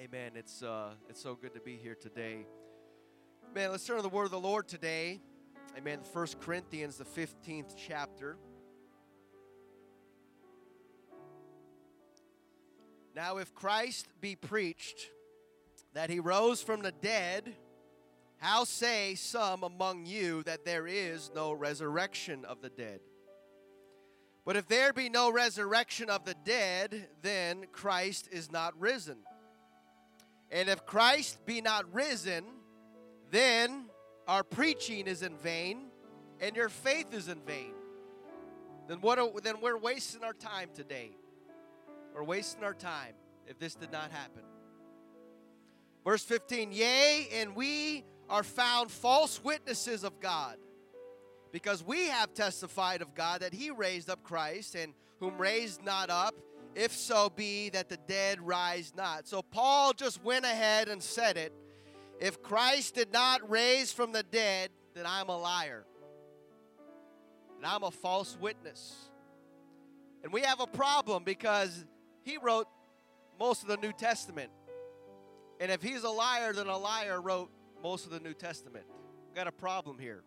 Amen. It's uh, it's so good to be here today. Man, let's turn to the word of the Lord today. Amen. First Corinthians, the 15th chapter. Now, if Christ be preached that he rose from the dead, how say some among you that there is no resurrection of the dead? But if there be no resurrection of the dead, then Christ is not risen. And if Christ be not risen, then our preaching is in vain and your faith is in vain. Then what are, then we're wasting our time today. We're wasting our time if this did not happen. Verse 15, yea, and we are found false witnesses of God, because we have testified of God that he raised up Christ, and whom raised not up, if so be that the dead rise not. So Paul just went ahead and said it. If Christ did not raise from the dead, then I'm a liar. And I'm a false witness. And we have a problem because he wrote most of the New Testament. And if he's a liar, then a liar wrote most of the New Testament. We've got a problem here.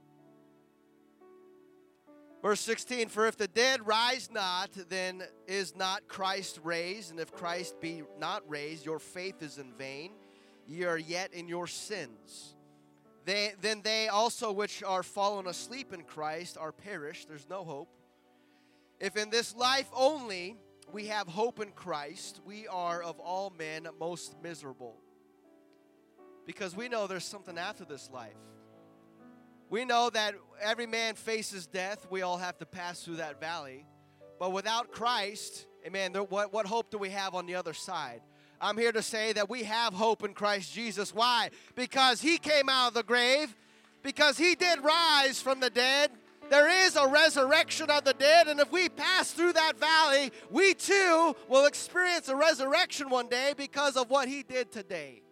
Verse 16 For if the dead rise not, then is not Christ raised. And if Christ be not raised, your faith is in vain. Ye are yet in your sins. They, then they also which are fallen asleep in Christ are perished. There's no hope. If in this life only we have hope in Christ, we are of all men most miserable. Because we know there's something after this life. We know that every man faces death. We all have to pass through that valley. But without Christ, amen, what, what hope do we have on the other side? I'm here to say that we have hope in Christ Jesus. Why? Because he came out of the grave, because he did rise from the dead. There is a resurrection of the dead, and if we pass through that valley, we too will experience a resurrection one day because of what he did today.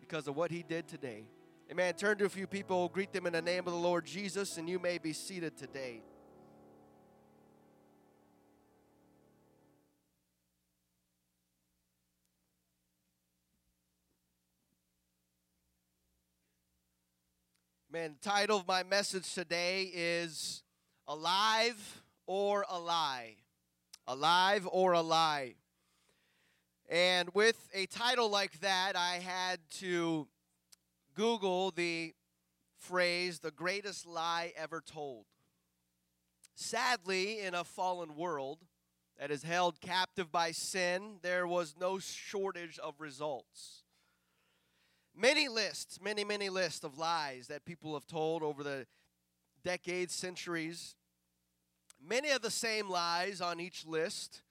Because of what he did today. Amen. Turn to a few people, greet them in the name of the Lord Jesus, and you may be seated today. Man, the title of my message today is Alive or a Lie. Alive or a Lie. And with a title like that, I had to Google the phrase, the greatest lie ever told. Sadly, in a fallen world that is held captive by sin, there was no shortage of results. Many lists, many, many lists of lies that people have told over the decades, centuries. Many of the same lies on each list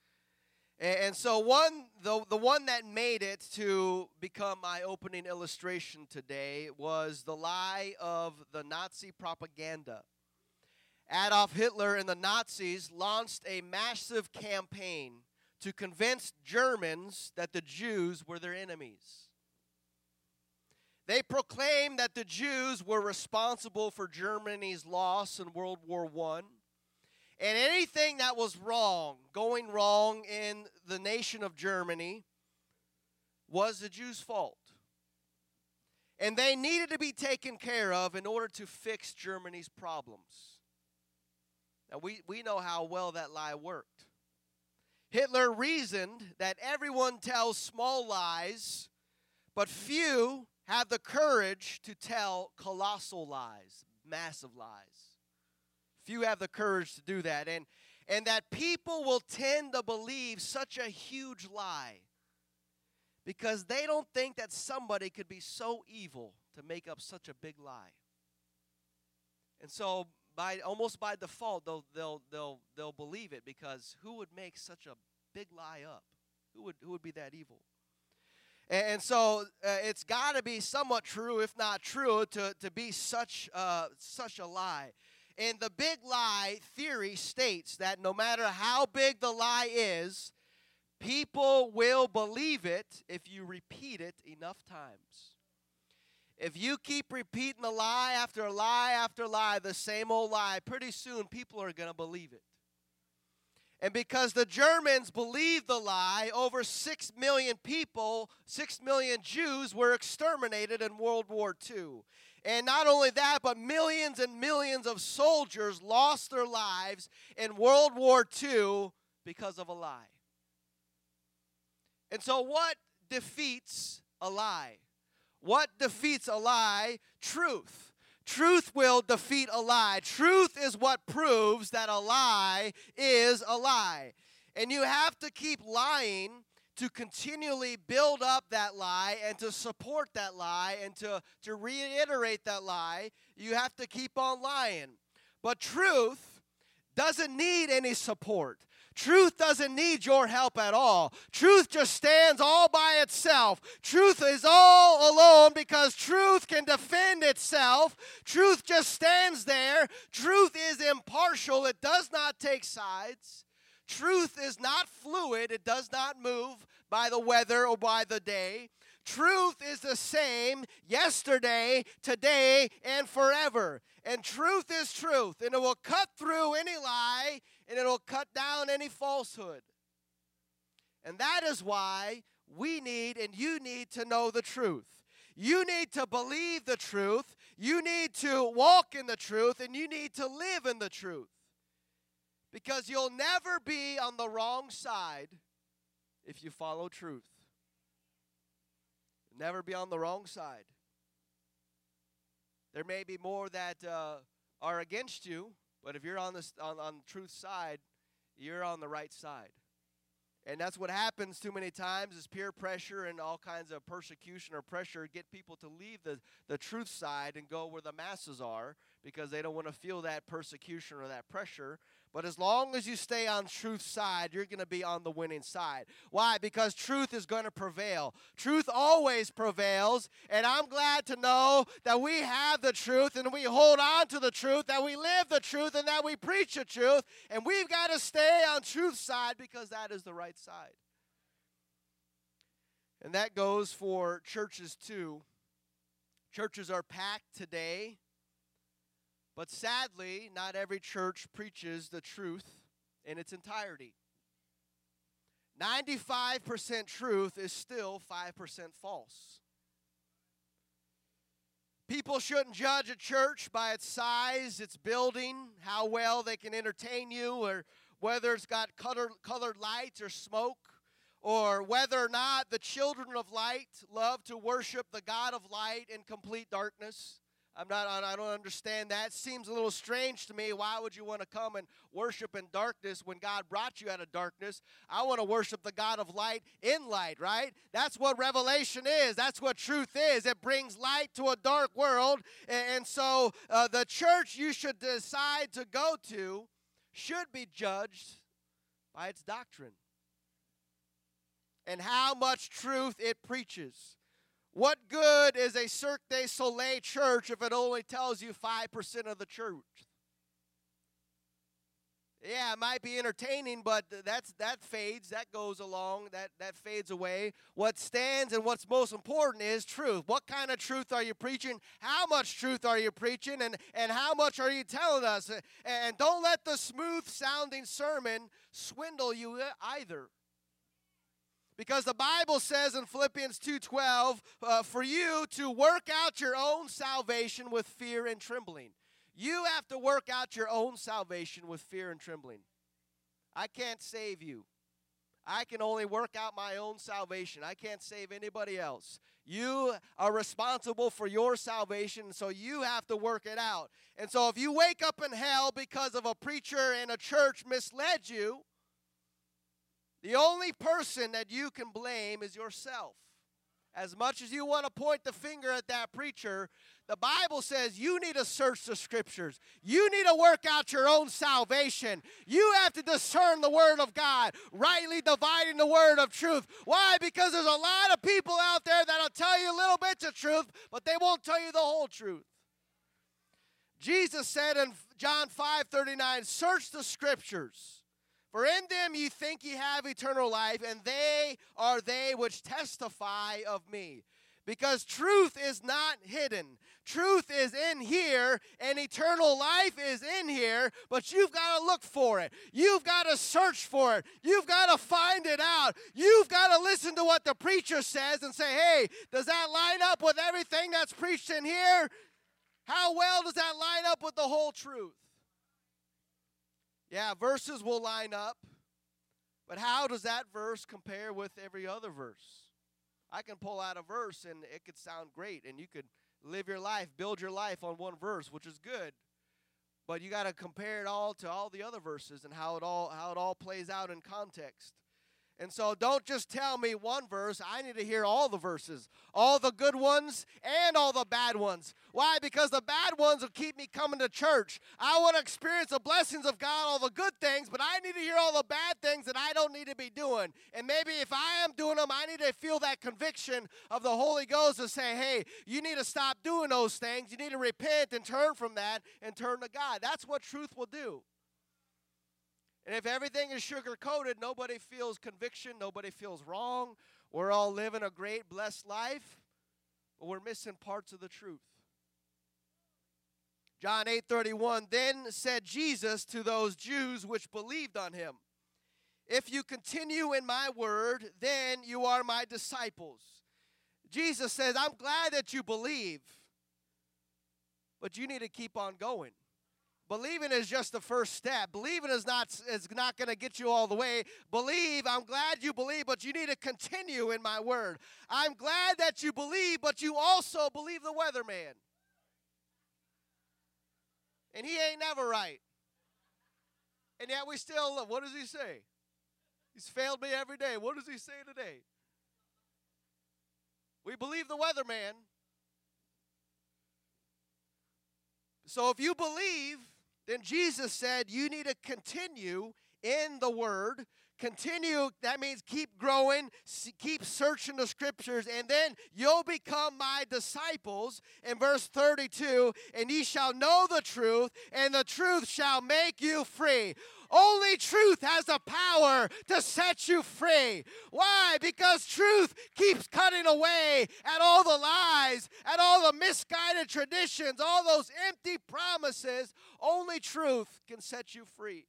and so one the, the one that made it to become my opening illustration today was the lie of the Nazi propaganda. Adolf Hitler and the Nazis launched a massive campaign to convince Germans that the Jews were their enemies. They proclaimed that the Jews were responsible for Germany's loss in World War I and anything that was wrong, going wrong in the nation of Germany, was the Jews' fault. And they needed to be taken care of in order to fix Germany's problems. Now, we, we know how well that lie worked. Hitler reasoned that everyone tells small lies, but few have the courage to tell colossal lies, massive lies. Few have the courage to do that. And, and that people will tend to believe such a huge lie because they don't think that somebody could be so evil to make up such a big lie. And so by almost by default they'll they'll they'll they'll believe it because who would make such a big lie up? Who would who would be that evil? And so uh, it's got to be somewhat true, if not true, to, to be such, uh, such a lie. And the big lie theory states that no matter how big the lie is, people will believe it if you repeat it enough times. If you keep repeating the lie after lie after lie, the same old lie, pretty soon people are going to believe it. And because the Germans believed the lie, over 6 million people, 6 million Jews were exterminated in World War II. And not only that, but millions and millions of soldiers lost their lives in World War II because of a lie. And so, what defeats a lie? What defeats a lie? Truth. Truth will defeat a lie. Truth is what proves that a lie is a lie. And you have to keep lying to continually build up that lie and to support that lie and to, to reiterate that lie. You have to keep on lying. But truth doesn't need any support. Truth doesn't need your help at all. Truth just stands all by itself. Truth is all alone because truth can defend itself. Truth just stands there. Truth is impartial, it does not take sides. Truth is not fluid, it does not move by the weather or by the day. Truth is the same yesterday, today, and forever. And truth is truth, and it will cut through any lie and it'll cut down any falsehood. And that is why we need and you need to know the truth. You need to believe the truth. You need to walk in the truth, and you need to live in the truth. Because you'll never be on the wrong side if you follow truth. Never be on the wrong side. There may be more that uh, are against you, but if you're on this on, on truth side, you're on the right side. And that's what happens too many times is peer pressure and all kinds of persecution or pressure get people to leave the, the truth side and go where the masses are because they don't want to feel that persecution or that pressure. But as long as you stay on truth's side, you're going to be on the winning side. Why? Because truth is going to prevail. Truth always prevails, and I'm glad to know that we have the truth and we hold on to the truth, that we live the truth and that we preach the truth, and we've got to stay on truth's side because that is the right side. And that goes for churches too. Churches are packed today but sadly, not every church preaches the truth in its entirety. 95% truth is still 5% false. People shouldn't judge a church by its size, its building, how well they can entertain you, or whether it's got colored, colored lights or smoke, or whether or not the children of light love to worship the God of light in complete darkness. I'm not, I don't understand that. Seems a little strange to me. Why would you want to come and worship in darkness when God brought you out of darkness? I want to worship the God of light in light, right? That's what revelation is. That's what truth is. It brings light to a dark world. And so uh, the church you should decide to go to should be judged by its doctrine and how much truth it preaches. What good is a Cirque du Soleil church if it only tells you 5% of the truth? Yeah, it might be entertaining, but that's that fades, that goes along, that that fades away. What stands and what's most important is truth. What kind of truth are you preaching? How much truth are you preaching and and how much are you telling us? And don't let the smooth sounding sermon swindle you either. Because the Bible says in Philippians 2:12, uh, for you to work out your own salvation with fear and trembling. You have to work out your own salvation with fear and trembling. I can't save you. I can only work out my own salvation. I can't save anybody else. You are responsible for your salvation, so you have to work it out. And so if you wake up in hell because of a preacher in a church misled you, the only person that you can blame is yourself. As much as you want to point the finger at that preacher, the Bible says you need to search the scriptures. You need to work out your own salvation. You have to discern the word of God, rightly dividing the word of truth. Why? Because there's a lot of people out there that'll tell you a little bit of truth, but they won't tell you the whole truth. Jesus said in John 5 39, search the scriptures for in them ye think ye have eternal life, and they are they which testify of me. Because truth is not hidden. Truth is in here, and eternal life is in here, but you've got to look for it. You've got to search for it. You've got to find it out. You've got to listen to what the preacher says and say, hey, does that line up with everything that's preached in here? How well does that line up with the whole truth? Yeah, verses will line up, but how does that verse compare with every other verse? I can pull out a verse and it could sound great, and you could live your life, build your life on one verse, which is good. But you got to compare it all to all the other verses and how it all how it all plays out in context. And so don't just tell me one verse. I need to hear all the verses, all the good ones and all the bad ones. Why? Because the bad ones will keep me coming to church. I want to experience the blessings of God, all the good things, but I need to hear all the bad things that I don't need to be doing. And maybe if I am doing them, I need to feel that conviction of the Holy Ghost to say, hey, you need to stop doing those things. You need to repent and turn from that and turn to God. That's what truth will do. And if everything is sugar coated, nobody feels conviction, nobody feels wrong. We're all living a great, blessed life, but we're missing parts of the truth. John 8 31, then said Jesus to those Jews which believed on him, If you continue in my word, then you are my disciples. Jesus says, I'm glad that you believe, but you need to keep on going. Believing is just the first step. Believing is not is not going to get you all the way. Believe, I'm glad you believe, but you need to continue in my word. I'm glad that you believe, but you also believe the weatherman. And he ain't never right. And yet we still What does he say? He's failed me every day. What does he say today? We believe the weatherman. So if you believe then Jesus said, You need to continue in the Word. Continue, that means keep growing, keep searching the scriptures, and then you'll become my disciples. In verse 32, and ye shall know the truth, and the truth shall make you free. Only truth has the power to set you free. Why? Because truth keeps cutting away at all the lies, at all the misguided traditions, all those empty promises. Only truth can set you free.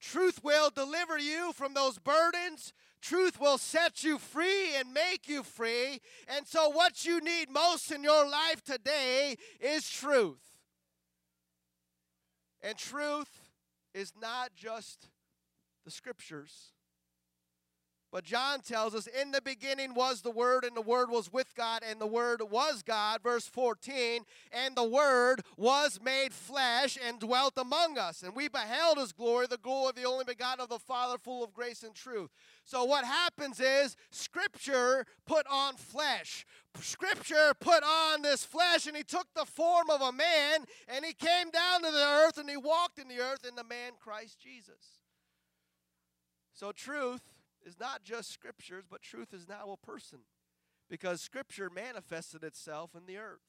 Truth will deliver you from those burdens. Truth will set you free and make you free. And so, what you need most in your life today is truth. And truth is not just the scriptures. But John tells us, in the beginning was the Word, and the Word was with God, and the Word was God. Verse 14, and the Word was made flesh and dwelt among us. And we beheld His glory, the glory of the only begotten of the Father, full of grace and truth. So what happens is, Scripture put on flesh. Scripture put on this flesh, and He took the form of a man, and He came down to the earth, and He walked in the earth in the man Christ Jesus. So truth is not just scriptures, but truth is now a person because scripture manifested itself in the earth.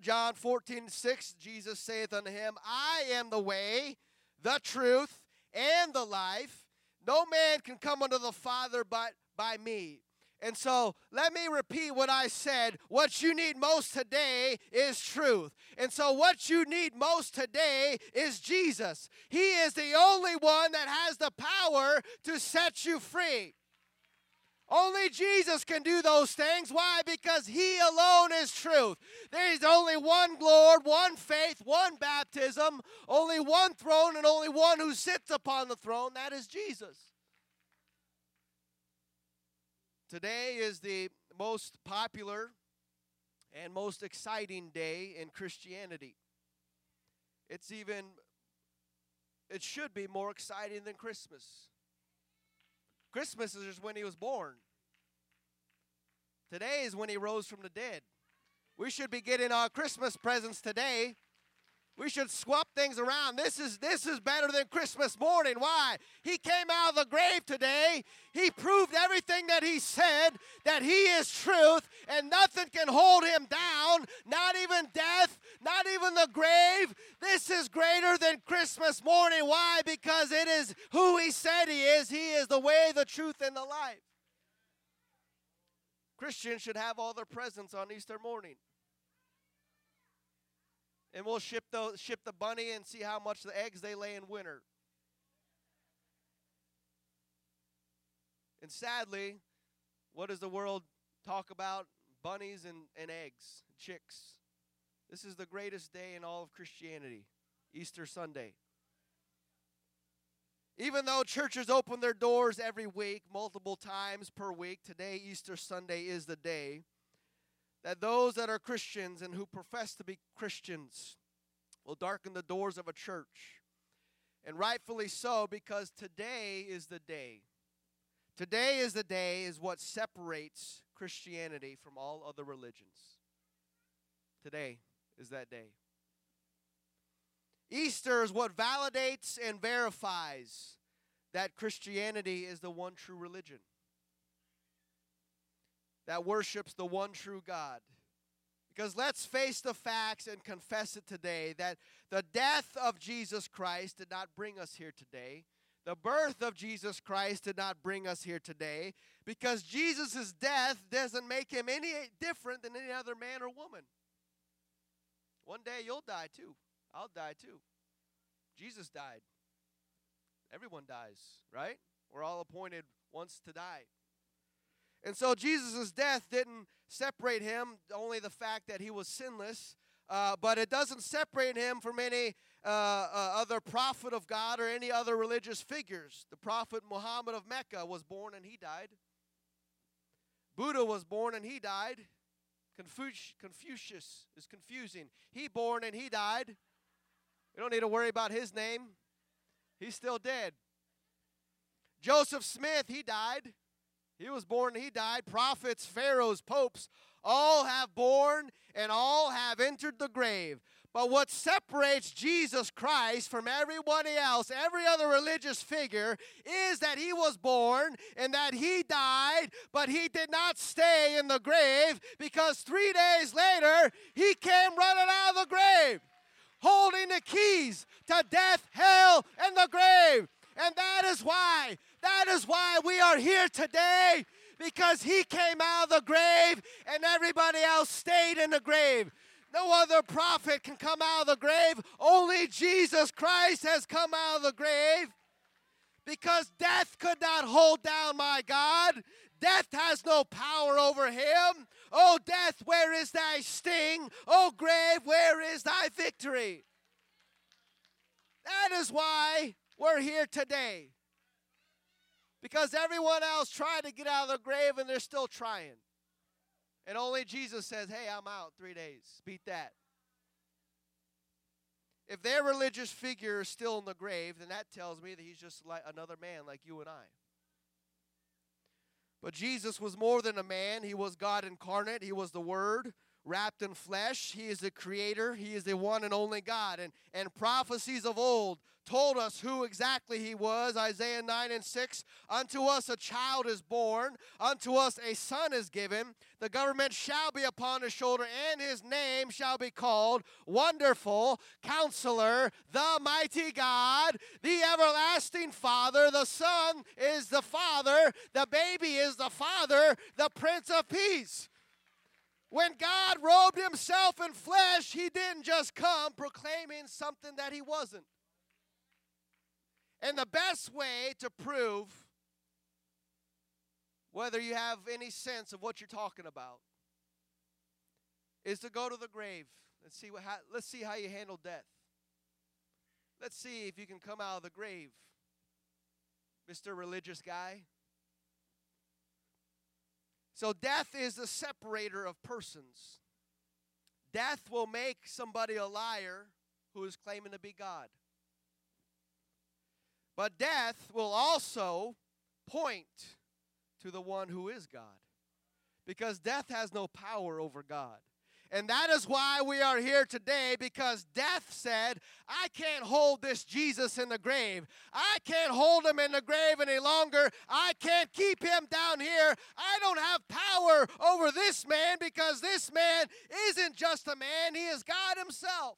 John 14, 6, Jesus saith unto him, I am the way, the truth, and the life. No man can come unto the Father but by me. And so let me repeat what I said. What you need most today is truth. And so what you need most today is Jesus. He is the only one that has the power to set you free. Only Jesus can do those things. Why? Because He alone is truth. There is only one Lord, one faith, one baptism, only one throne, and only one who sits upon the throne. That is Jesus. Today is the most popular and most exciting day in Christianity. It's even, it should be more exciting than Christmas. Christmas is just when he was born. Today is when he rose from the dead. We should be getting our Christmas presents today we should swap things around. This is this is better than Christmas morning. Why? He came out of the grave today. He proved everything that he said that he is truth and nothing can hold him down, not even death, not even the grave. This is greater than Christmas morning. Why? Because it is who he said he is. He is the way, the truth and the life. Christians should have all their presents on Easter morning. And we'll ship the, ship the bunny and see how much the eggs they lay in winter. And sadly, what does the world talk about? Bunnies and, and eggs, chicks. This is the greatest day in all of Christianity, Easter Sunday. Even though churches open their doors every week, multiple times per week, today, Easter Sunday, is the day that those that are Christians and who profess to be Christians will darken the doors of a church. And rightfully so, because today is the day. Today is the day, is what separates Christianity from all other religions. Today is that day. Easter is what validates and verifies that Christianity is the one true religion that worships the one true God. Because let's face the facts and confess it today that the death of Jesus Christ did not bring us here today. The birth of Jesus Christ did not bring us here today because Jesus' death doesn't make him any different than any other man or woman. One day you'll die too. I'll die too. Jesus died. Everyone dies, right? We're all appointed once to die. And so Jesus' death didn't separate him, only the fact that he was sinless, uh, but it doesn't separate him from any uh, uh, other prophet of God or any other religious figures. The prophet Muhammad of Mecca was born and he died. Buddha was born and he died. Confucius is confusing. He born and he died. We don't need to worry about his name. He's still dead. Joseph Smith, he died. He was born he died. Prophets, pharaohs, popes, all have born and all have entered the grave. But what separates Jesus Christ from everybody else, every other religious figure, is that he was born and that he died, but he did not stay in the grave because three days later he came running out of the grave holding the keys to death, hell, and the grave. And that is why, that is why we are here today because he came out of the grave and everybody else stayed in the grave. No other prophet can come out of the grave. Only Jesus Christ has come out of the grave because death could not hold down my God. Death has no power over him. Oh, death, where is thy sting? Oh, grave, where is thy victory? That is why we're here today. Because everyone else tried to get out of the grave and they're still trying. And only Jesus says, Hey, I'm out three days. Beat that. If their religious figure is still in the grave, then that tells me that he's just like another man like you and I. But Jesus was more than a man. He was God incarnate. He was the Word wrapped in flesh. He is the creator. He is the one and only God. And, and prophecies of old told us who exactly he was. Isaiah 9 and 6 Unto us a child is born, unto us a son is given. The government shall be upon his shoulder, and his name shall be called Wonderful, Counselor, the Mighty God, the Everlasting Father. The Son is the Father, the baby is the Father, the Prince of Peace. When God robed himself in flesh, he didn't just come proclaiming something that he wasn't. And the best way to prove whether you have any sense of what you're talking about is to go to the grave. Let's see what let's see how you handle death. Let's see if you can come out of the grave. Mr. Religious Guy. So, death is the separator of persons. Death will make somebody a liar who is claiming to be God. But death will also point to the one who is God. Because death has no power over God. And that is why we are here today because death said, I can't hold this Jesus in the grave. I can't hold him in the grave any longer. I can't keep him down here. I don't have power over this man because this man isn't just a man, he is God himself.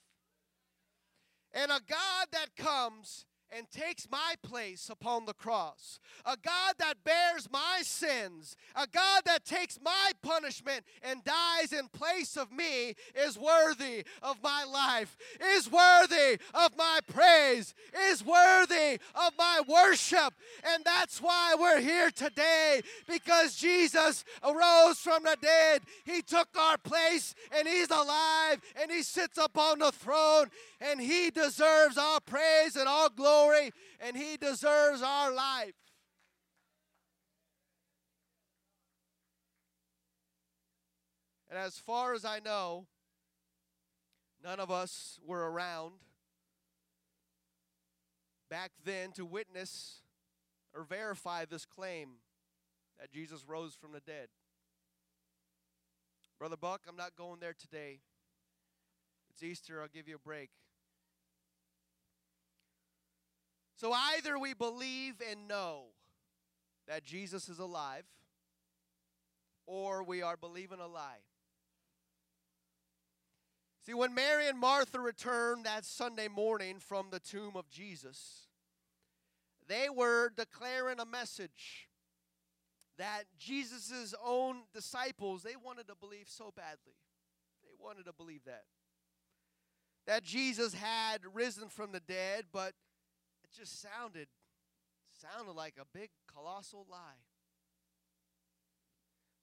And a God that comes and takes my place upon the cross. A God that bears my sins, a God that takes my punishment and dies in place of me is worthy of my life, is worthy of my praise, is worthy of my worship. And that's why we're here today because Jesus arose from the dead. He took our place and He's alive and He sits upon the throne and He deserves our praise and all glory and He deserves our life. And as far as I know, none of us were around back then to witness or verify this claim that Jesus rose from the dead. Brother Buck, I'm not going there today. It's Easter, I'll give you a break. So either we believe and know that Jesus is alive, or we are believing a lie. See, when Mary and Martha returned that Sunday morning from the tomb of Jesus, they were declaring a message that Jesus' own disciples, they wanted to believe so badly. They wanted to believe that. That Jesus had risen from the dead, but it just sounded sounded like a big colossal lie.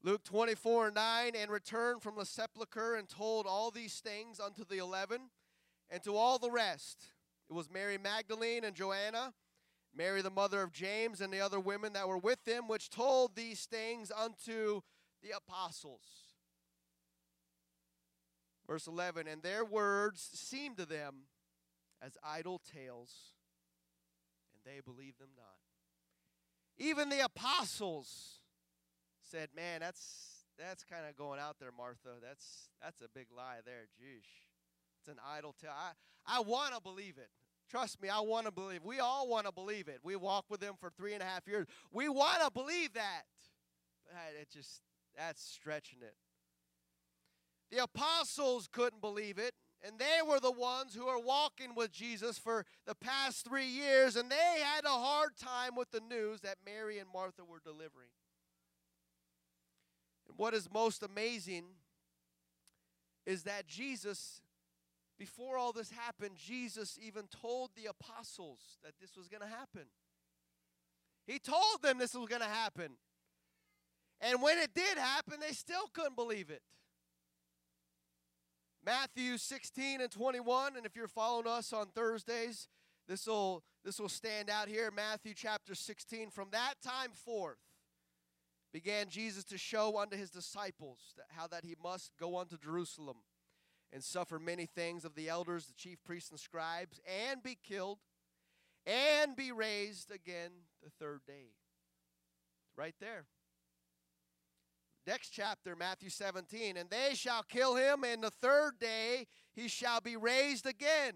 Luke 24 9, and returned from the sepulchre and told all these things unto the eleven and to all the rest. It was Mary Magdalene and Joanna, Mary the mother of James, and the other women that were with them, which told these things unto the apostles. Verse 11, and their words seemed to them as idle tales, they believed them not. Even the apostles said, "Man, that's that's kind of going out there, Martha. That's that's a big lie there. Jeesh, it's an idle tale. I I want to believe it. Trust me, I want to believe. We all want to believe it. We walked with them for three and a half years. We want to believe that, but it just that's stretching it. The apostles couldn't believe it, and they were the ones who are walking with Jesus for the past three years, and they had a hard time with the news that Mary and Martha were delivering. And what is most amazing is that Jesus, before all this happened, Jesus even told the apostles that this was going to happen. He told them this was going to happen. And when it did happen, they still couldn't believe it. Matthew 16 and 21, and if you're following us on Thursdays, this will this will stand out here. Matthew chapter 16. From that time forth, began Jesus to show unto his disciples that how that he must go unto Jerusalem and suffer many things of the elders, the chief priests and scribes, and be killed, and be raised again the third day. Right there. Next chapter, Matthew 17. And they shall kill him, and the third day he shall be raised again.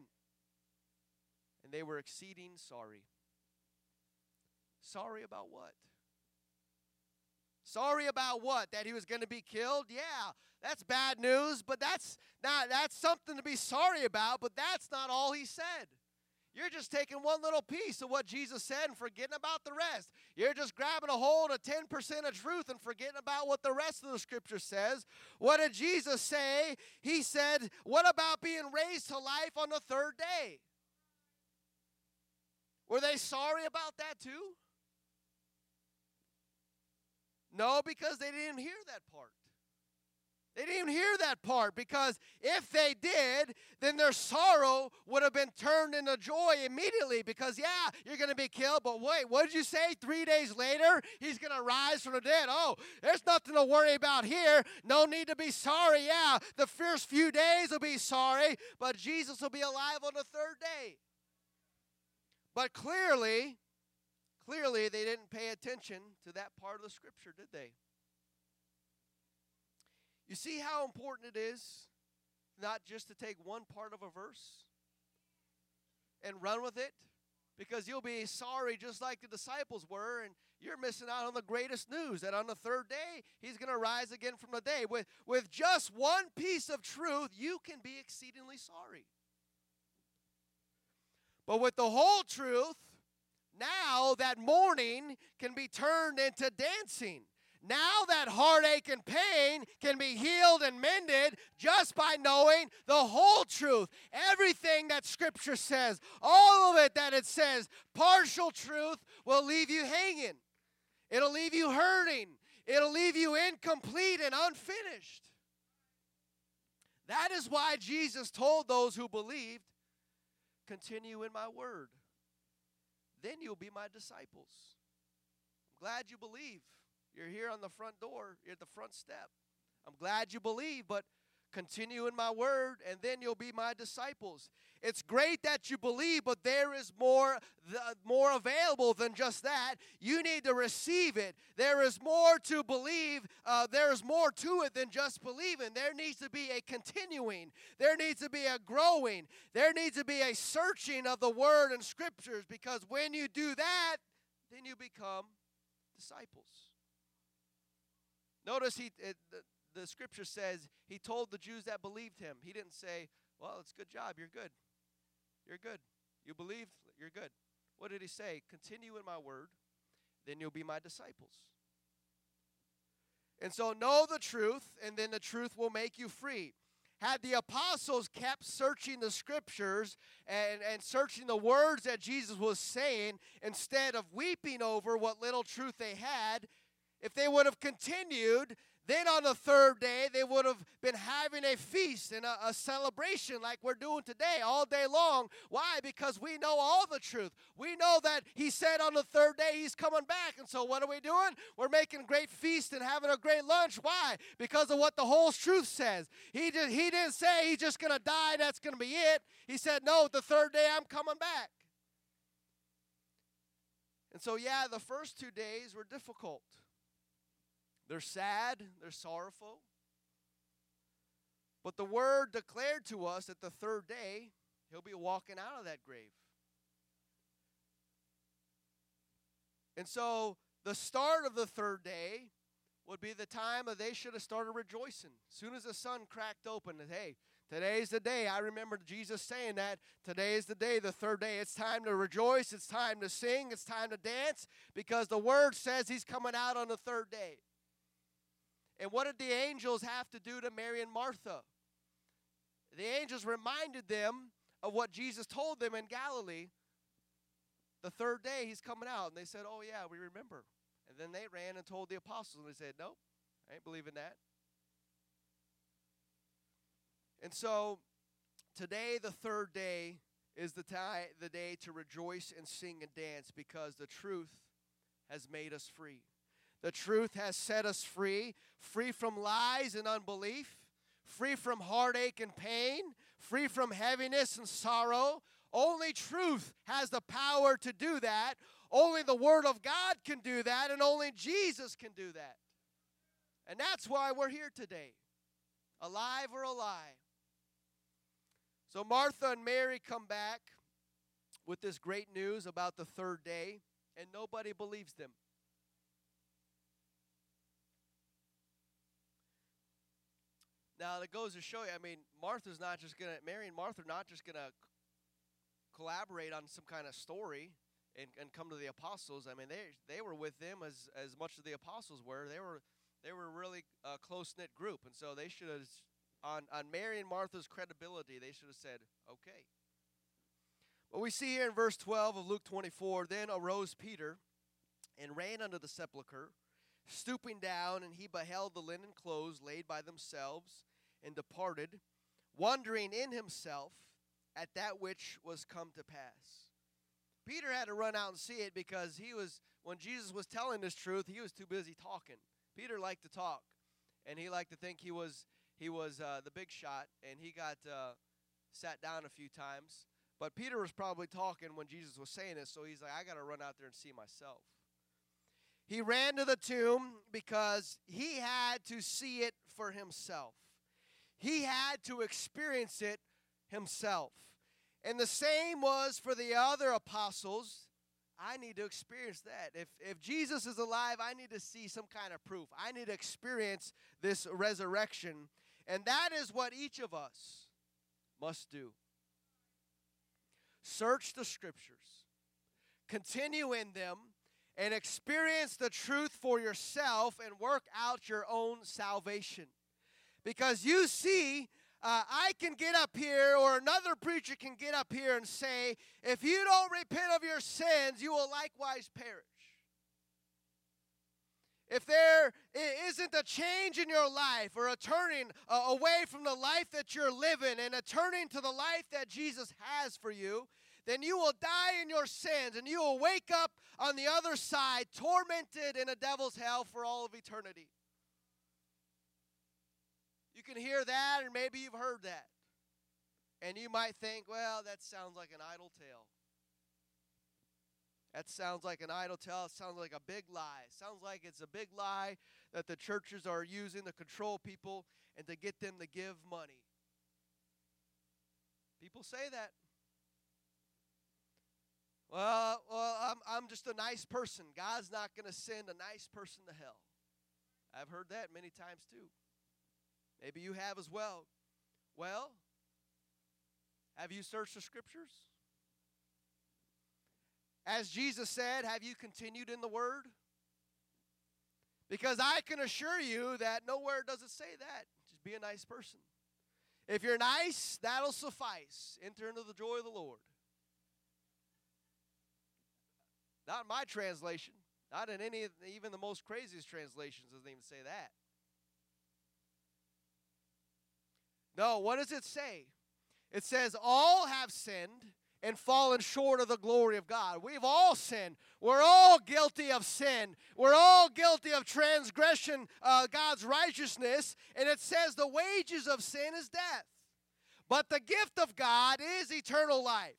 And they were exceeding sorry. Sorry about what? Sorry about what? That he was going to be killed? Yeah, that's bad news, but that's not that's something to be sorry about, but that's not all he said. You're just taking one little piece of what Jesus said and forgetting about the rest. You're just grabbing a hold of 10% of truth and forgetting about what the rest of the scripture says. What did Jesus say? He said, What about being raised to life on the third day? Were they sorry about that too? No, because they didn't hear that part. They didn't even hear that part because if they did, then their sorrow would have been turned into joy immediately because, yeah, you're going to be killed, but wait, what did you say? Three days later, he's going to rise from the dead. Oh, there's nothing to worry about here. No need to be sorry. Yeah, the first few days will be sorry, but Jesus will be alive on the third day. But clearly, clearly, they didn't pay attention to that part of the scripture, did they? You see how important it is not just to take one part of a verse and run with it? Because you'll be sorry just like the disciples were, and you're missing out on the greatest news that on the third day, he's going to rise again from the day. With, with just one piece of truth, you can be exceedingly sorry. But with the whole truth, now that mourning can be turned into dancing. Now that heartache and pain can be healed and mended just by knowing the whole truth. Everything that Scripture says, all of it that it says, partial truth will leave you hanging. It'll leave you hurting. It'll leave you incomplete and unfinished. That is why Jesus told those who believed, Continue in my word. Then you'll be my disciples. I'm glad you believe. You're here on the front door, you're at the front step. I'm glad you believe, but continue in my word, and then you'll be my disciples. It's great that you believe, but there is more, more available than just that. You need to receive it. There is more to believe. Uh, there is more to it than just believing. There needs to be a continuing. There needs to be a growing. There needs to be a searching of the word and scriptures because when you do that, then you become disciples. Notice he, it, the, the scripture says he told the Jews that believed him. He didn't say, Well, it's a good job. You're good. You're good. You believe, you're good. What did he say? Continue in my word, then you'll be my disciples. And so know the truth, and then the truth will make you free. Had the apostles kept searching the scriptures and, and searching the words that Jesus was saying instead of weeping over what little truth they had, if they would have continued, then on the third day, they would have been having a feast and a, a, celebration like we're doing today all day long. Why? Because we know all the truth. We know that He said on the third day He's coming back. And so what are we doing? We're making great feast and having a great lunch. Why? Because of what the whole truth says. He, just, he didn't say He's just going to die, that's going to be it. He said, No, the third day I'm coming back. And so, yeah, the first two days were difficult. They're sad, they're sorrowful. But the word declared to us that the third day, he'll be walking out of that grave. And so the start of the third day would be the time that they should have started rejoicing. As soon as the sun cracked open, that hey, today's the day. I remember Jesus saying that. Today is the day, the third day. It's time to rejoice. It's time to sing. It's time to dance because the word says he's coming out on the third day. And what did the angels have to do to Mary and Martha? The angels reminded them of what Jesus told them in Galilee. The third day he's coming out. And they said, Oh, yeah, we remember. And then they ran and told the apostles, and they said, Nope, I ain't believing that. And so today, the third day, is the, time, the day to rejoice and sing and dance because the truth has made us free. The truth has set us free, free from lies and unbelief, free from heartache and pain, free from heaviness and sorrow. Only truth has the power to do that. Only the Word of God can do that, and only Jesus can do that. And that's why we're here today, alive or a lie. So Martha and Mary come back with this great news about the third day, and nobody believes them. Now it goes to show you. I mean, Martha's not just gonna Mary and Martha are not just gonna collaborate on some kind of story and, and come to the apostles. I mean, they they were with them as as much as the apostles were. They were they were a really uh, close knit group, and so they should have on on Mary and Martha's credibility. They should have said, "Okay." But we see here in verse 12 of Luke 24, then arose Peter and ran unto the sepulchre, stooping down, and he beheld the linen clothes laid by themselves and departed, wondering in himself at that which was come to pass. Peter had to run out and see it because he was, when Jesus was telling this truth, he was too busy talking. Peter liked to talk, and he liked to think he was he was uh, the big shot, and he got uh, sat down a few times. But Peter was probably talking when Jesus was saying this, so he's like, I got to run out there and see myself. He ran to the tomb because he had to see it for himself. He had to experience it himself. And the same was for the other apostles. I need to experience that. If, if Jesus is alive, I need to see some kind of proof. I need to experience this resurrection. And that is what each of us must do. search the scriptures, continue in them, and experience the truth for yourself and work out your own salvation. Because you see, uh, I can get up here, or another preacher can get up here and say, if you don't repent of your sins, you will likewise perish. If there isn't a change in your life or a turning uh, away from the life that you're living and a turning to the life that Jesus has for you, then you will die in your sins and you will wake up on the other side tormented in a devil's hell for all of eternity. You can hear that, and maybe you've heard that. And you might think, well, that sounds like an idle tale. That sounds like an idle tale. It sounds like a big lie. It sounds like it's a big lie that the churches are using to control people and to get them to give money. People say that. Well, well, I'm, I'm just a nice person. God's not going to send a nice person to hell. I've heard that many times too. Maybe you have as well. Well, have you searched the scriptures? As Jesus said, have you continued in the word? Because I can assure you that nowhere does it say that. Just be a nice person. If you're nice, that'll suffice. Enter into the joy of the Lord. Not in my translation. Not in any, even the most craziest translations doesn't even say that. No, what does it say? It says, All have sinned and fallen short of the glory of God. We've all sinned. We're all guilty of sin. We're all guilty of transgression, uh, God's righteousness. And it says the wages of sin is death. But the gift of God is eternal life.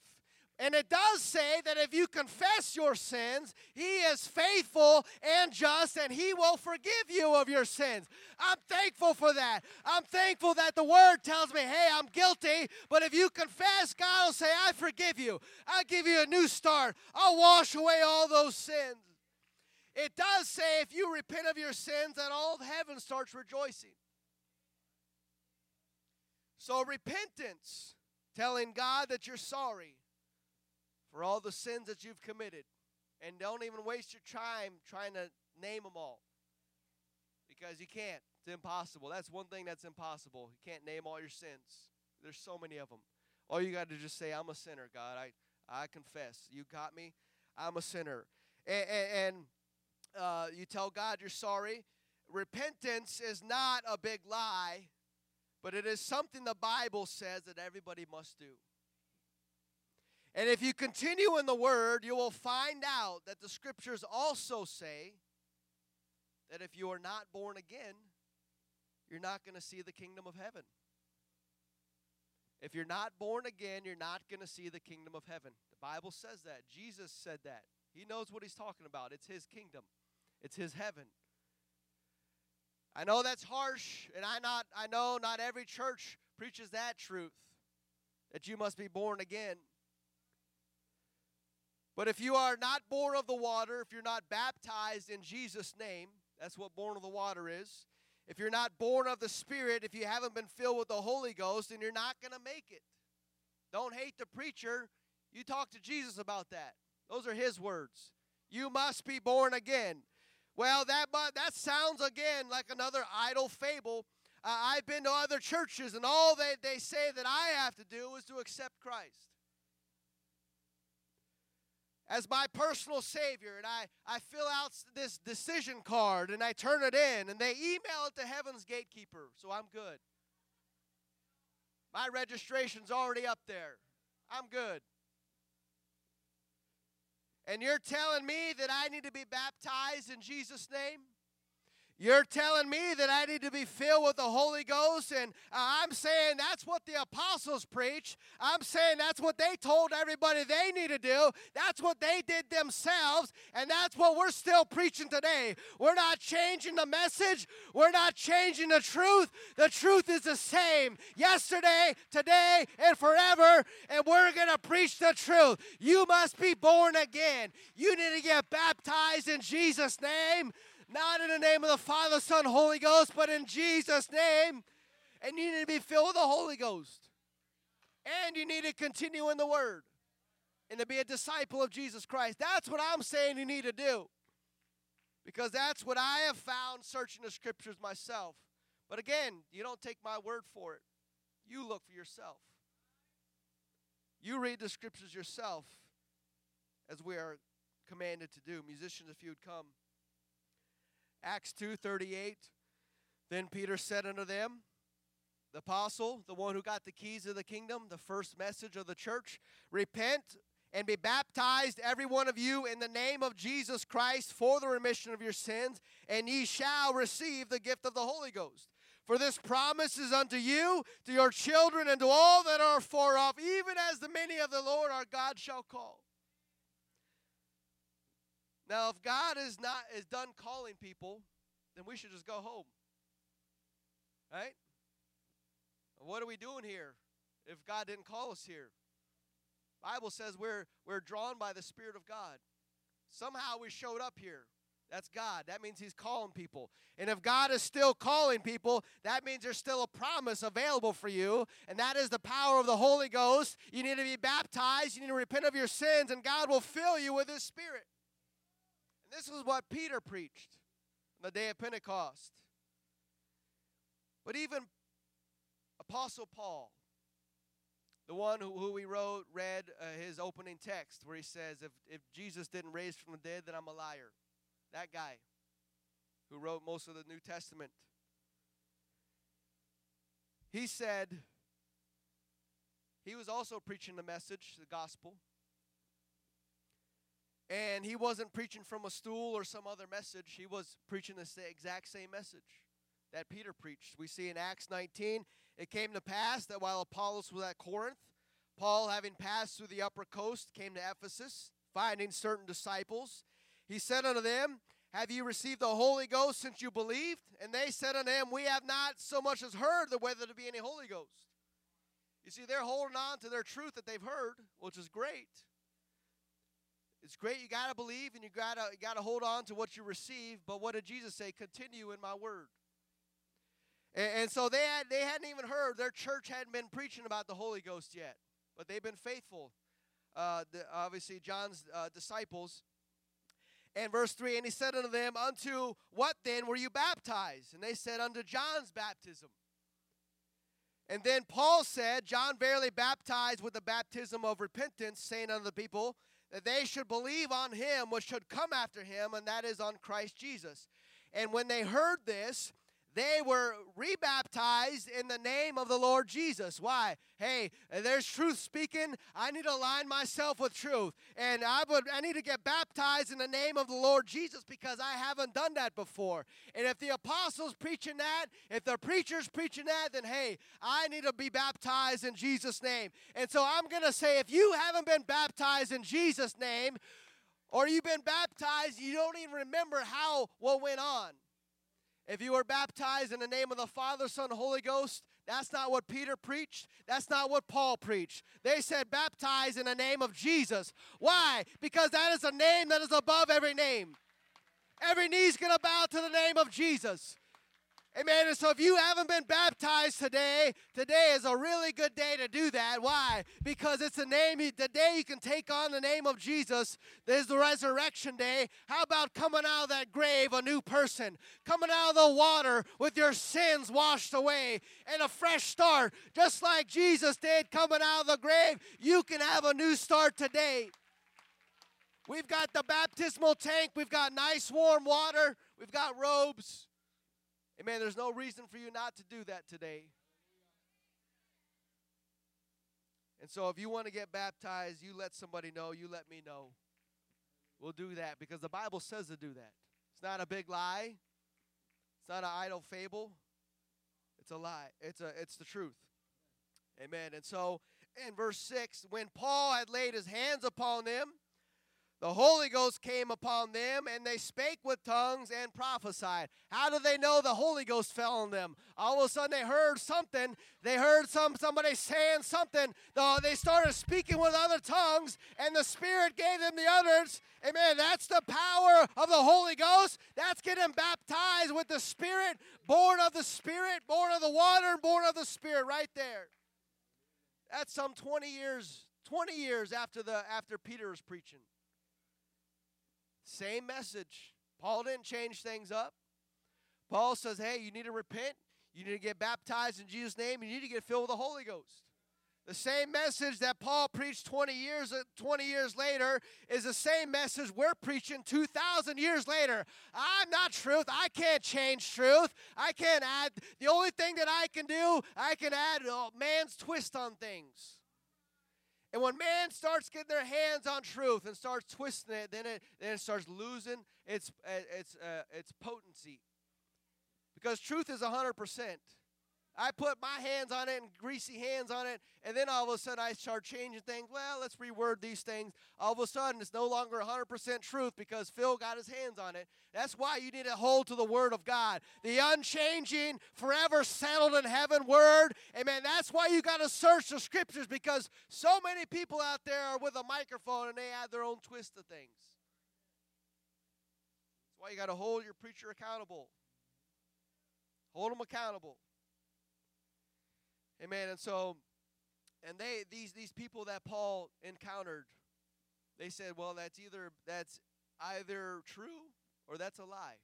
And it does say that if you confess your sins, He is faithful and just and He will forgive you of your sins. I'm thankful for that. I'm thankful that the Word tells me, hey, I'm guilty, but if you confess, God will say, I forgive you. I'll give you a new start. I'll wash away all those sins. It does say if you repent of your sins, that all of heaven starts rejoicing. So, repentance, telling God that you're sorry for all the sins that you've committed. And don't even waste your time trying to name them all. Because you can't. It's impossible. That's one thing that's impossible. You can't name all your sins. There's so many of them. All you got to just say, I'm a sinner, God. I, I confess. You got me? I'm a sinner. And, and, uh, you tell God you're sorry. Repentance is not a big lie, but it is something the Bible says that everybody must do. And if you continue in the Word, you will find out that the Scriptures also say that if you are not born again, you're not going to see the kingdom of heaven. If you're not born again, you're not going to see the kingdom of heaven. The Bible says that. Jesus said that. He knows what he's talking about. It's his kingdom. It's his heaven. I know that's harsh, and I not I know not every church preaches that truth that you must be born again. But if you are not born of the water, if you're not baptized in Jesus' name, that's what born of the water is. If you're not born of the Spirit, if you haven't been filled with the Holy Ghost, then you're not going to make it. Don't hate the preacher. You talk to Jesus about that. Those are his words. You must be born again. Well, that that sounds again like another idle fable. Uh, I've been to other churches, and all they, they say that I have to do is to accept Christ as my personal Savior, and I, I fill out this decision card and I turn it in, and they email it to Heaven's Gatekeeper, so I'm good. My registration's already up there. I'm good. And you're telling me that I need to be baptized in Jesus' name? You're telling me that I need to be filled with the Holy Ghost, and uh, I'm saying that's what the apostles preached. I'm saying that's what they told everybody they need to do. That's what they did themselves, and that's what we're still preaching today. We're not changing the message, we're not changing the truth. The truth is the same yesterday, today, and forever, and we're going to preach the truth. You must be born again. You need to get baptized in Jesus' name. Not in the name of the Father, Son, Holy Ghost, but in Jesus' name. And you need to be filled with the Holy Ghost. And you need to continue in the Word. and to be a disciple of Jesus Christ. That's what I'm saying you need to do. Because that's what I have found searching the scriptures myself. But again, you don't take my word for it. You look for yourself. You read the scriptures yourself as we are commanded to do. Musicians, if you would come. Acts 2:38. Then Peter said unto them, the apostle, the one who got the keys of the kingdom, the first message of the church, repent and be baptized, every one of you, in the name of Jesus Christ for the remission of your sins, and ye shall receive the gift of the Holy Ghost. For this promise is unto you, to your children, and to all that are far off, even as the many of the Lord our God shall call. Now, if God is not is done calling people, then we should just go home. Right? What are we doing here if God didn't call us here? Bible says we're we're drawn by the Spirit of God. Somehow we showed up here. That's God. That means He's calling people. And if God is still calling people, that means there's still a promise available for you, and that is the power of the Holy Ghost. You need to be baptized, you need to repent of your sins, and God will fill you with His Spirit. This is what Peter preached on the day of Pentecost. But even Apostle Paul, the one who, who we wrote, read uh, his opening text where he says, if, if Jesus didn't raise from the dead, then I'm a liar. That guy who wrote most of the New Testament. He said, he was also preaching the message, the gospel. And he wasn't preaching from a stool or some other message. He was preaching the exact same message that Peter preached. We see in Acts 19, it came to pass that while Apollos was at Corinth, Paul, having passed through the upper coast, came to Ephesus, finding certain disciples. He said unto them, Have you received the Holy Ghost since you believed? And they said unto him, We have not so much as heard that whether to be any Holy Ghost. You see, they're holding on to their truth that they've heard, which is great. It's great. You got to believe and you got to got to hold on to what you receive. But what did Jesus say? Continue in my word. And, and so they had they hadn't even heard. Their church hadn't been preaching about the Holy Ghost yet, but they've been faithful. Uh, the, obviously, John's uh, disciples. And verse 3 And he said unto them, Unto what then were you baptized? And they said, Unto John's baptism. And then Paul said, John verily baptized with the baptism of repentance, saying unto the people, that they should believe on him which should come after him, and that is on Christ Jesus. And when they heard this, they were rebaptized in the name of the Lord Jesus. Why? Hey, there's truth speaking. I need to align myself with truth. And I would I need to get baptized in the name of the Lord Jesus because I haven't done that before. And if the apostles preaching that, if the preachers preaching that, then hey, I need to be baptized in Jesus' name. And so I'm going to say if you haven't been baptized in Jesus' name, or you've been baptized, you don't even remember how what went on. If you were baptized in the name of the Father, Son, Holy Ghost, that's not what Peter preached. That's not what Paul preached. They said baptize in the name of Jesus. Why? Because that is a name that is above every name. Every knee's going to bow to the name of Jesus. Amen. And so if you haven't been baptized today, today is a really good day to do that. Why? Because it's a name, the day you can take on the name of Jesus. There's the resurrection day. How about coming out of that grave a new person? Coming out of the water with your sins washed away and a fresh start. Just like Jesus did coming out of the grave, you can have a new start today. We've got the baptismal tank. We've got nice warm water. We've got robes. Amen. There's no reason for you not to do that today. And so if you want to get baptized, you let somebody know, you let me know. We'll do that because the Bible says to do that. It's not a big lie. It's not an idle fable. It's a lie. It's a it's the truth. Amen. And so in verse 6, when Paul had laid his hands upon them, the Holy Ghost came upon them, and they spake with tongues and prophesied. How do they know the Holy Ghost fell on them? All of a sudden, they heard something. They heard some somebody saying something. They started speaking with other tongues, and the Spirit gave them the utterance. Amen. That's the power of the Holy Ghost. That's getting baptized with the Spirit, born of the Spirit, born of the water, born of the Spirit, right there. That's some 20 years, 20 years after the after Peter was preaching. Same message. Paul didn't change things up. Paul says, "Hey, you need to repent. You need to get baptized in Jesus' name. You need to get filled with the Holy Ghost." The same message that Paul preached 20 years 20 years later is the same message we're preaching 2000 years later. I'm not truth. I can't change truth. I can't add the only thing that I can do, I can add uh, man's twist on things. And when man starts getting their hands on truth and starts twisting it, then it then it starts losing its uh, its uh, its potency. Because truth is 100%. I put my hands on it and greasy hands on it, and then all of a sudden I start changing things. Well, let's reword these things. All of a sudden it's no longer 100% truth because Phil got his hands on it. That's why you need to hold to the Word of God, the unchanging, forever settled in heaven Word. Amen. That's why you got to search the Scriptures because so many people out there are with a microphone and they add their own twist to things. That's why you got to hold your preacher accountable. Hold them accountable. Amen. And so, and they these these people that Paul encountered, they said, well, that's either that's either true or that's a lie.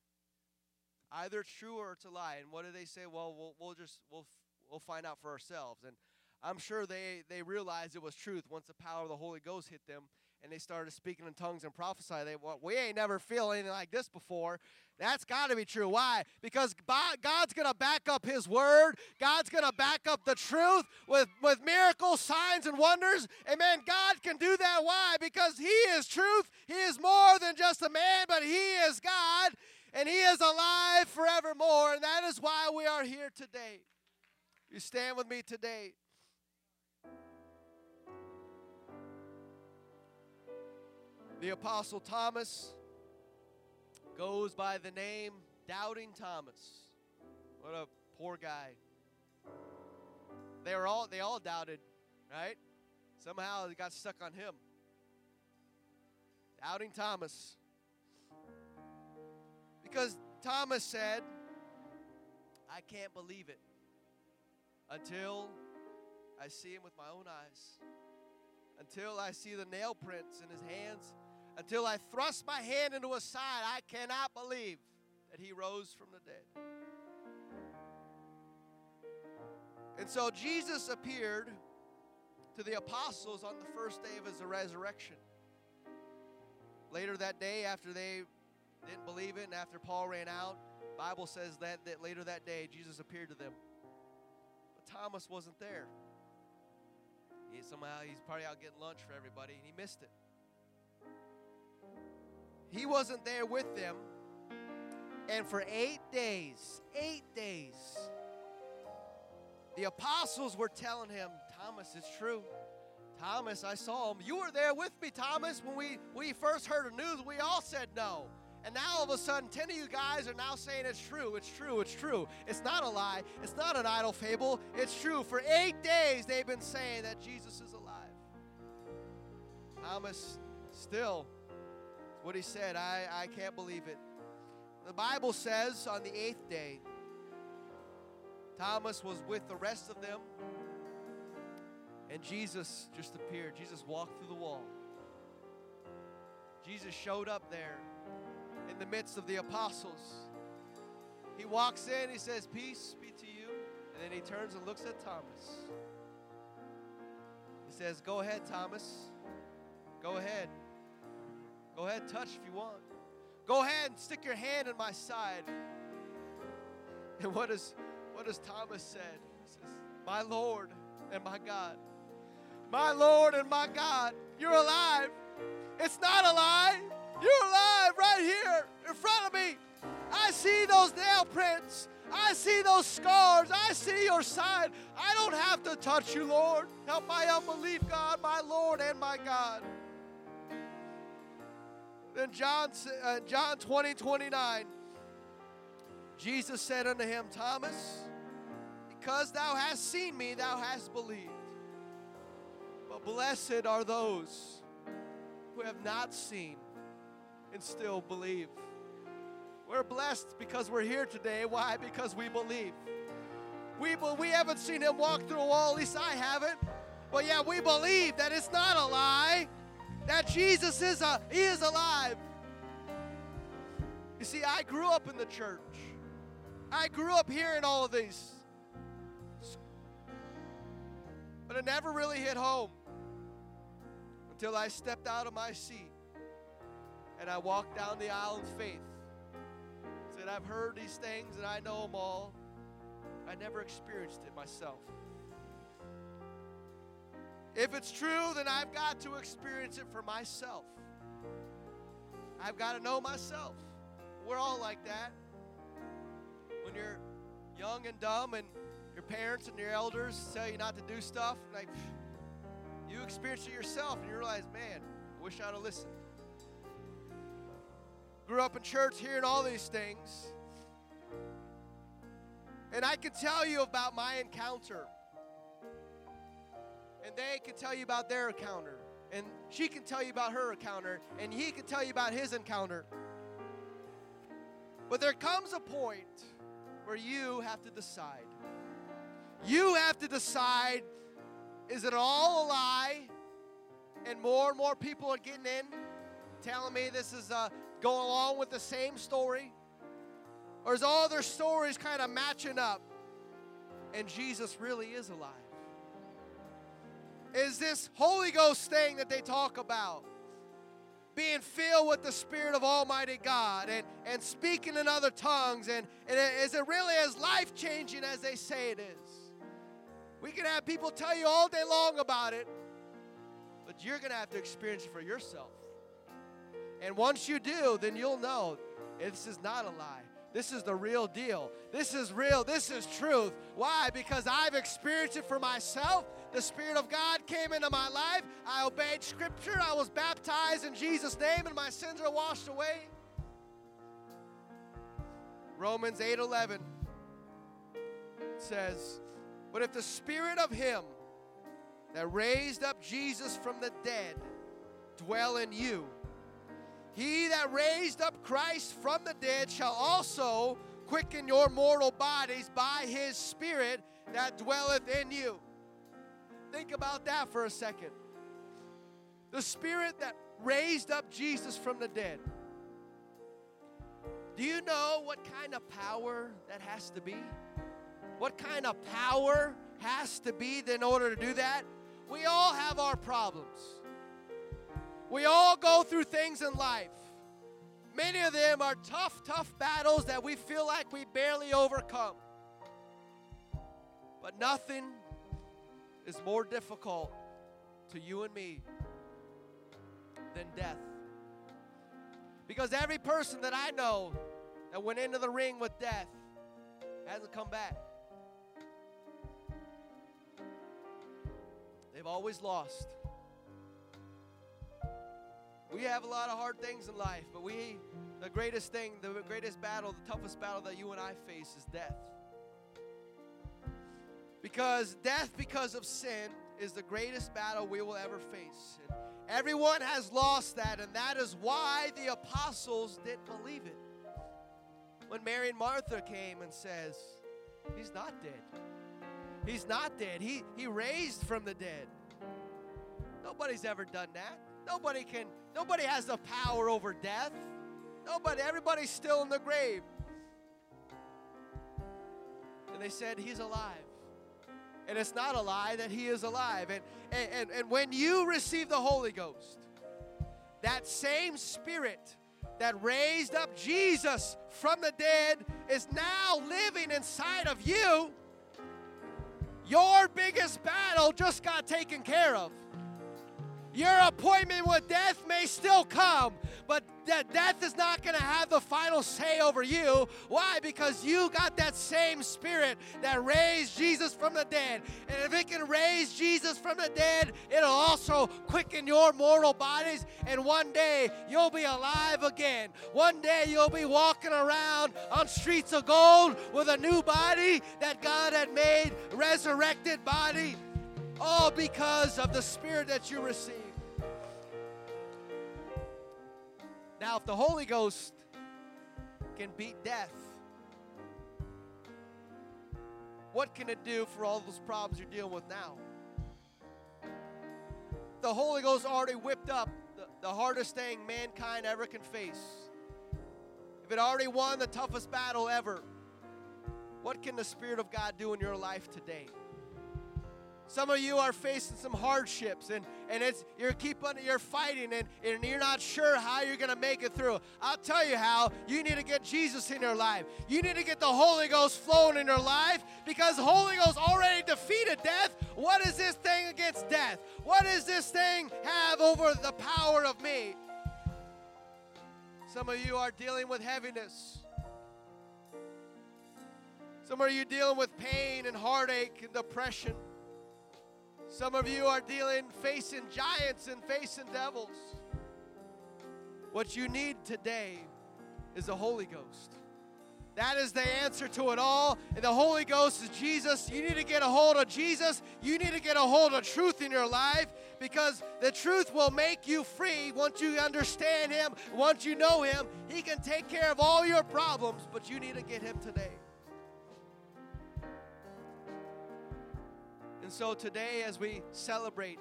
Either true or it's a lie. And what do they say? Well, we'll, we'll just we'll we'll find out for ourselves. And I'm sure they they realized it was truth once the power of the Holy Ghost hit them and they started speaking in tongues and prophesy. They well, we ain't never feel anything like this before. That's got to be true. Why? Because God's to back up His word. God's to back up the truth with, with miracles, signs, and wonders. Amen. God can do that. Why? Because He is truth. He is more than just a man, but He is God, and He is alive forevermore. And that is why we are here today. You stand with me today. The Apostle Thomas goes by the name Doubting Thomas. What a poor guy. They were all they all doubted, right? Somehow it got stuck on him. Doubting Thomas. Because Thomas said, I can't believe it until I see him with my own eyes. Until I see the nail prints in his hands until I thrust my hand into his side, I cannot believe that he rose from the dead. And so Jesus appeared to the apostles on the first day of his resurrection. Later that day, after they didn't believe it and after Paul ran out, Bible says that, that later that day Jesus appeared to them. But Thomas wasn't there. He somehow he's probably out getting lunch for everybody and he missed it. He wasn't there with them. And for eight days, eight days, the apostles were telling him, Thomas, it's true. Thomas, I saw him. You were there with me, Thomas, when we, we first heard the news. We all said no. And now all of a sudden, 10 of you guys are now saying it's true, it's true, it's true. It's not a lie, it's not an idle fable, it's true. For eight days, they've been saying that Jesus is alive. Thomas still what he said. I, I can't believe it. The Bible says on the eighth day, Thomas was with the rest of them, and Jesus just appeared. Jesus walked through the wall. Jesus showed up there in the midst of the apostles. He walks in, he says, Peace be to you. And then he turns and looks at Thomas. He says, Go ahead, Thomas. Go ahead. Go ahead, touch if you want. Go ahead and stick your hand in my side. And what is what does Thomas said? He says, My Lord and my God. My Lord and my God, you're alive. It's not a lie. You're alive right here in front of me. I see those nail prints. I see those scars. I see your side. I don't have to touch you, Lord. Help my unbelief, God, my Lord and my God. Then John, uh, John 20, 29, Jesus said unto him, Thomas, because thou hast seen me, thou hast believed. But blessed are those who have not seen and still believe. We're blessed because we're here today. Why? Because we believe. We, we haven't seen him walk through a wall, at least I haven't. But yeah, we believe that it's not a lie, that Jesus is a he is alive. You see, I grew up in the church. I grew up hearing all of these. But it never really hit home until I stepped out of my seat and I walked down the aisle in faith. Said, I've heard these things and I know them all. I never experienced it myself. If it's true, then I've got to experience it for myself. I've got to know myself. We're all like that. When you're young and dumb and your parents and your elders tell you not to do stuff, like you experience it yourself and you realize, man, I wish I'd have listened. Grew up in church hearing all these things. And I can tell you about my encounter. And they can tell you about their encounter. And she can tell you about her encounter. And he can tell you about his encounter. But there comes a point where you have to decide. You have to decide is it all a lie? And more and more people are getting in, telling me this is uh, going along with the same story. Or is all their stories kind of matching up? And Jesus really is alive. Is this Holy Ghost thing that they talk about? being filled with the Spirit of Almighty God and, and speaking in other tongues? And, and is it really as life changing as they say it is? We can have people tell you all day long about it, but you're going to have to experience it for yourself. And once you do, then you'll know this is not a lie. This is the real deal. This is real. This is truth. Why? Because I've experienced it for myself. The Spirit of God came into my life. I obeyed Scripture. I was baptized in Jesus' name, and my sins are washed away. Romans 8 11 says, But if the Spirit of Him that raised up Jesus from the dead dwell in you, he that raised up Christ from the dead shall also quicken your mortal bodies by his Spirit that dwelleth in you. Think about that for a second. The Spirit that raised up Jesus from the dead. Do you know what kind of power that has to be? What kind of power has to be in order to do that? We all have our problems. We all go through things in life. Many of them are tough, tough battles that we feel like we barely overcome. But nothing is more difficult to you and me than death. Because every person that I know that went into the ring with death hasn't come back. They've always lost. We have a lot of hard things in life, but we, the greatest thing, the greatest battle, the toughest battle that you and I face is death. Because death, because of sin, is the greatest battle we will ever face. And everyone has lost that, and that is why the apostles didn't believe it. When Mary and Martha came and says, He's not dead. He's not dead. He, he raised from the dead. Nobody's ever done that. Nobody can, nobody has the power over death. Nobody, everybody's still in the grave. And they said, He's alive. And it's not a lie that He is alive. And, and, and, and when you receive the Holy Ghost, that same Spirit that raised up Jesus from the dead is now living inside of you. Your biggest battle just got taken care of. Your appointment with death may still come, but that death is not going to have the final say over you. Why? Because you got that same spirit that raised Jesus from the dead. And if it can raise Jesus from the dead, it'll also quicken your mortal bodies. And one day you'll be alive again. One day you'll be walking around on streets of gold with a new body that God had made, resurrected body. All because of the spirit that you received. Now, if the Holy Ghost can beat death, what can it do for all those problems you're dealing with now? the Holy Ghost already whipped up the, the hardest thing mankind ever can face, if it already won the toughest battle ever, what can the Spirit of God do in your life today? Some of you are facing some hardships and, and it's you're keeping you're fighting and, and you're not sure how you're gonna make it through. I'll tell you how. You need to get Jesus in your life. You need to get the Holy Ghost flowing in your life because Holy Ghost already defeated death. What is this thing against death? What does this thing have over the power of me? Some of you are dealing with heaviness. Some of you dealing with pain and heartache and depression. Some of you are dealing, facing giants and facing devils. What you need today is the Holy Ghost. That is the answer to it all. And the Holy Ghost is Jesus. You need to get a hold of Jesus. You need to get a hold of truth in your life because the truth will make you free once you understand Him, once you know Him. He can take care of all your problems, but you need to get Him today. And so today, as we celebrate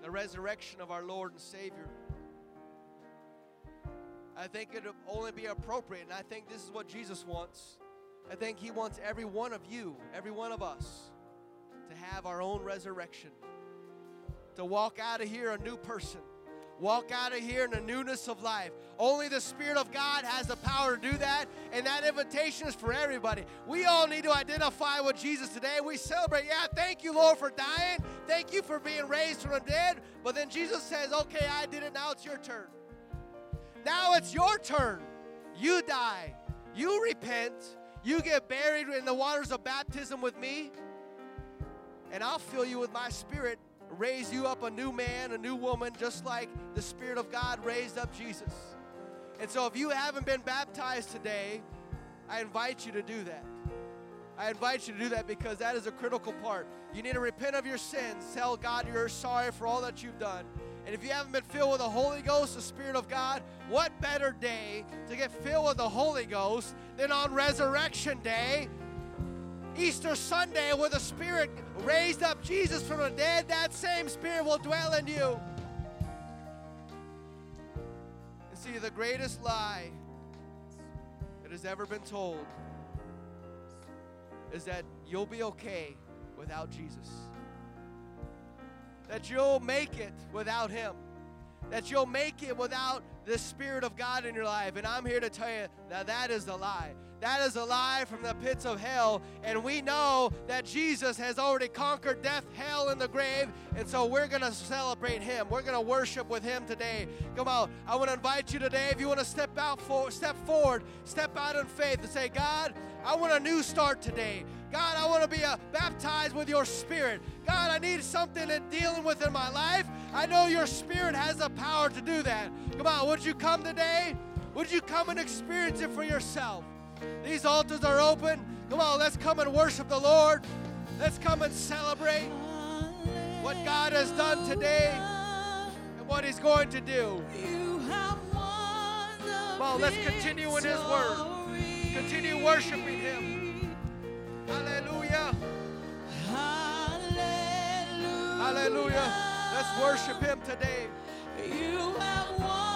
the resurrection of our Lord and Savior, I think it would only be appropriate, and I think this is what Jesus wants. I think He wants every one of you, every one of us, to have our own resurrection, to walk out of here a new person walk out of here in the newness of life. Only the Spirit of God has the power to do that, and that invitation is for everybody. We all need to identify with Jesus today. We celebrate, yeah, thank you, Lord, for dying. Thank you for being raised from the dead. But then Jesus says, okay, I did it. Now it's your turn. Now it's your turn. You die. You repent. You get buried in the waters of baptism with me, and I'll fill you with my spirit raise you up a new man, a new woman, just like the Spirit of God raised up Jesus. And so, if you haven't been baptized today, I invite you to do that. I invite you to do that because that is a critical part. You need to repent of your sins, tell God you're sorry for all that you've done. And if you haven't been filled with the Holy Ghost, the Spirit of God, what better day to get filled with the Holy Ghost than on Resurrection Day Easter Sunday where the Spirit raised up Jesus from the dead, that same Spirit will dwell in you. And see, the greatest lie that has ever been told is that you'll be okay without Jesus, that you'll make it without Him that you'll make it without the Spirit of God in your life. And I'm here to tell you that that is a lie. That is a lie from the pits of hell. And we know that Jesus has already conquered death, hell, and the grave. And so we're going to celebrate him. We're going to worship with him today. Come on. I want to invite you today, if you want to step out for, step forward, step out in faith and say, God, I want a new start today. God, I want to be uh, baptized with your spirit. God, I need something in dealing with in my life. I know your spirit has the power to do that. Come on, would you come today? Would you come and experience it for yourself? These altars are open. Come on, let's come and worship the Lord. Let's come and celebrate what God has done today and what He's going to do. Come on, let's continue in His Word. Continue worshiping Him. Hallelujah. Hallelujah. Let's worship Him today. You have won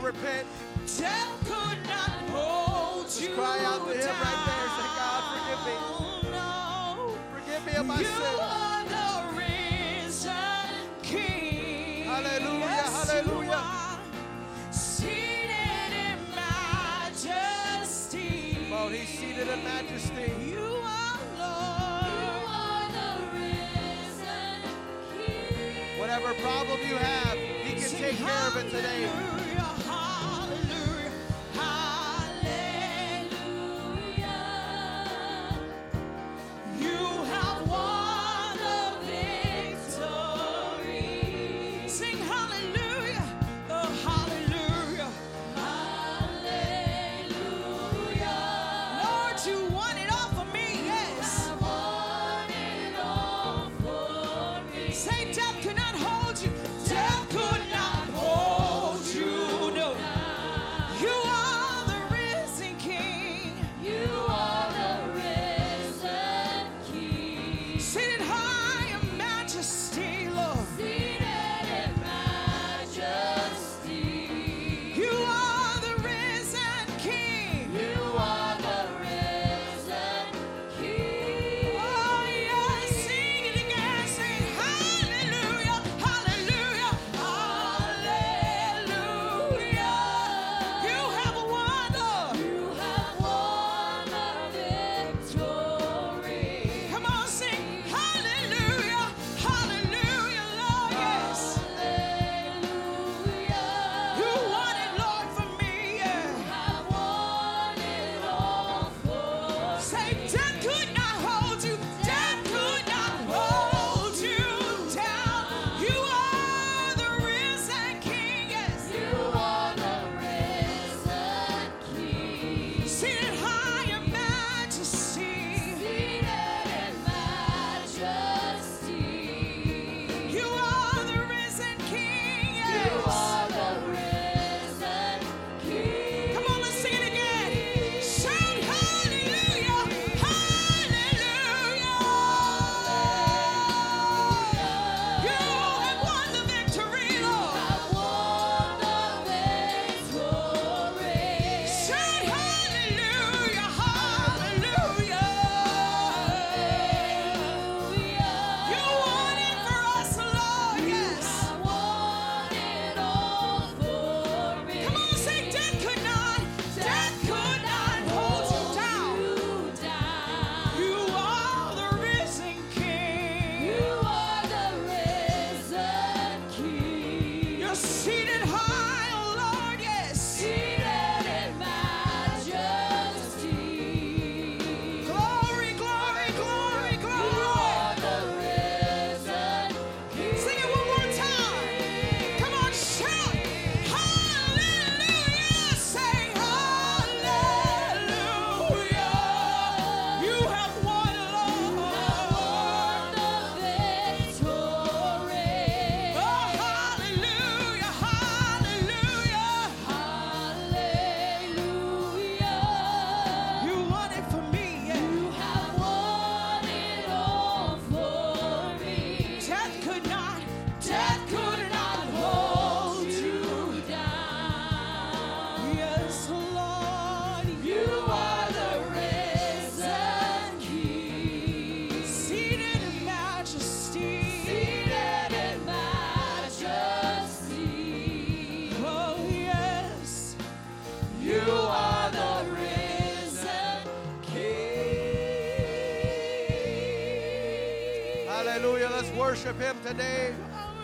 to repent. Death could not hold Just you cry out to Him down. right there. Say, God, forgive me. No. Forgive me of my you sins. Are the risen King. Hallelujah. Yes, hallelujah. Seated in majesty. Oh, He's seated in majesty. You are Lord. You are the risen King. Whatever problem you have, He can take care of it today.